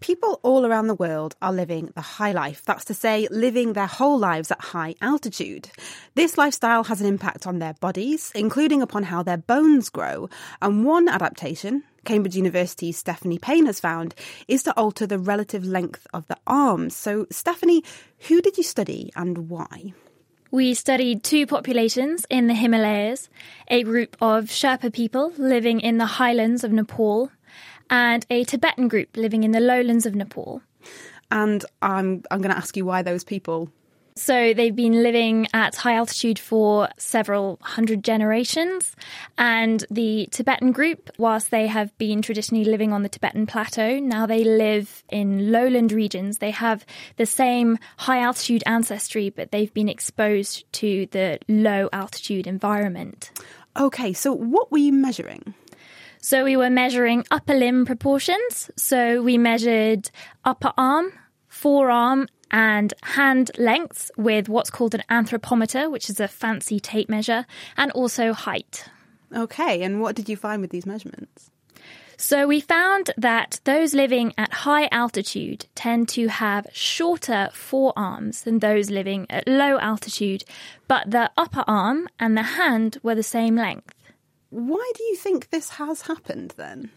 People all around the world are living the high life. That's to say, living their whole lives at high altitude. This lifestyle has an impact on their bodies, including upon how their bones grow. And one adaptation, Cambridge University's Stephanie Payne has found, is to alter the relative length of the arms. So, Stephanie, who did you study and why? We studied two populations in the Himalayas a group of Sherpa people living in the highlands of Nepal, and a Tibetan group living in the lowlands of Nepal. And I'm, I'm going to ask you why those people so they've been living at high altitude for several hundred generations. And the Tibetan group, whilst they have been traditionally living on the Tibetan plateau, now they live in lowland regions. They have the same high altitude ancestry, but they've been exposed to the low altitude environment. Okay, so what were you measuring? So we were measuring upper limb proportions. So we measured upper arm, forearm, and hand lengths with what's called an anthropometer, which is a fancy tape measure, and also height. Okay, and what did you find with these measurements? So we found that those living at high altitude tend to have shorter forearms than those living at low altitude, but the upper arm and the hand were the same length. Why do you think this has happened then?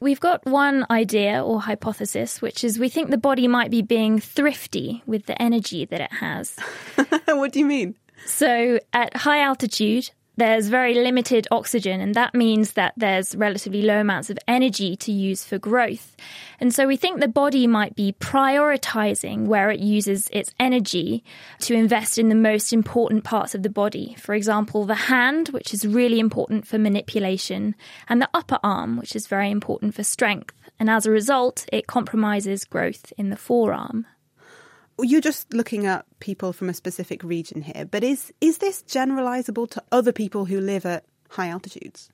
We've got one idea or hypothesis, which is we think the body might be being thrifty with the energy that it has. what do you mean? So, at high altitude, there's very limited oxygen, and that means that there's relatively low amounts of energy to use for growth. And so we think the body might be prioritizing where it uses its energy to invest in the most important parts of the body. For example, the hand, which is really important for manipulation, and the upper arm, which is very important for strength. And as a result, it compromises growth in the forearm you're just looking at people from a specific region here, but is is this generalizable to other people who live at high altitudes?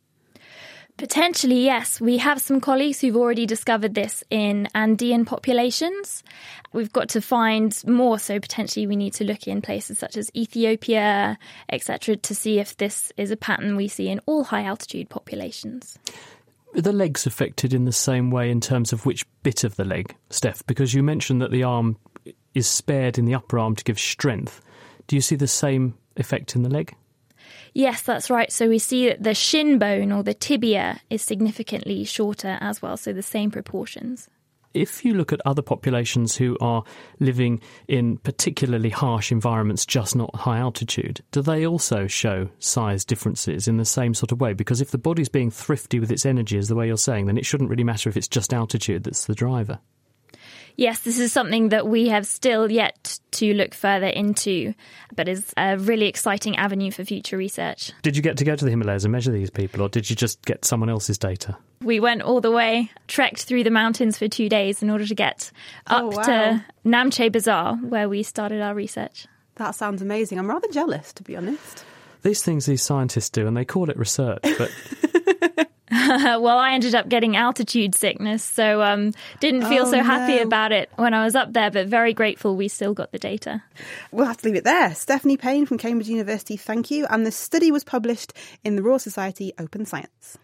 Potentially, yes. We have some colleagues who've already discovered this in Andean populations. We've got to find more, so potentially we need to look in places such as Ethiopia, etc., to see if this is a pattern we see in all high altitude populations. Are the legs affected in the same way in terms of which bit of the leg, Steph? Because you mentioned that the arm is spared in the upper arm to give strength. Do you see the same effect in the leg? Yes, that's right. So we see that the shin bone or the tibia is significantly shorter as well, so the same proportions. If you look at other populations who are living in particularly harsh environments, just not high altitude, do they also show size differences in the same sort of way? Because if the body's being thrifty with its energy, as the way you're saying, then it shouldn't really matter if it's just altitude that's the driver yes, this is something that we have still yet to look further into, but is a really exciting avenue for future research. Did you get to go to the Himalayas and measure these people, or did you just get someone else's data? We went all the way, trekked through the mountains for two days in order to get oh, up wow. to Namche Bazaar, where we started our research. That sounds amazing. I'm rather jealous, to be honest. These things these scientists do, and they call it research, but well, I ended up getting altitude sickness, so um, didn't feel oh, so happy no. about it when I was up there, but very grateful we still got the data. We'll have to leave it there. Stephanie Payne from Cambridge University, thank you. And the study was published in the Royal Society Open Science.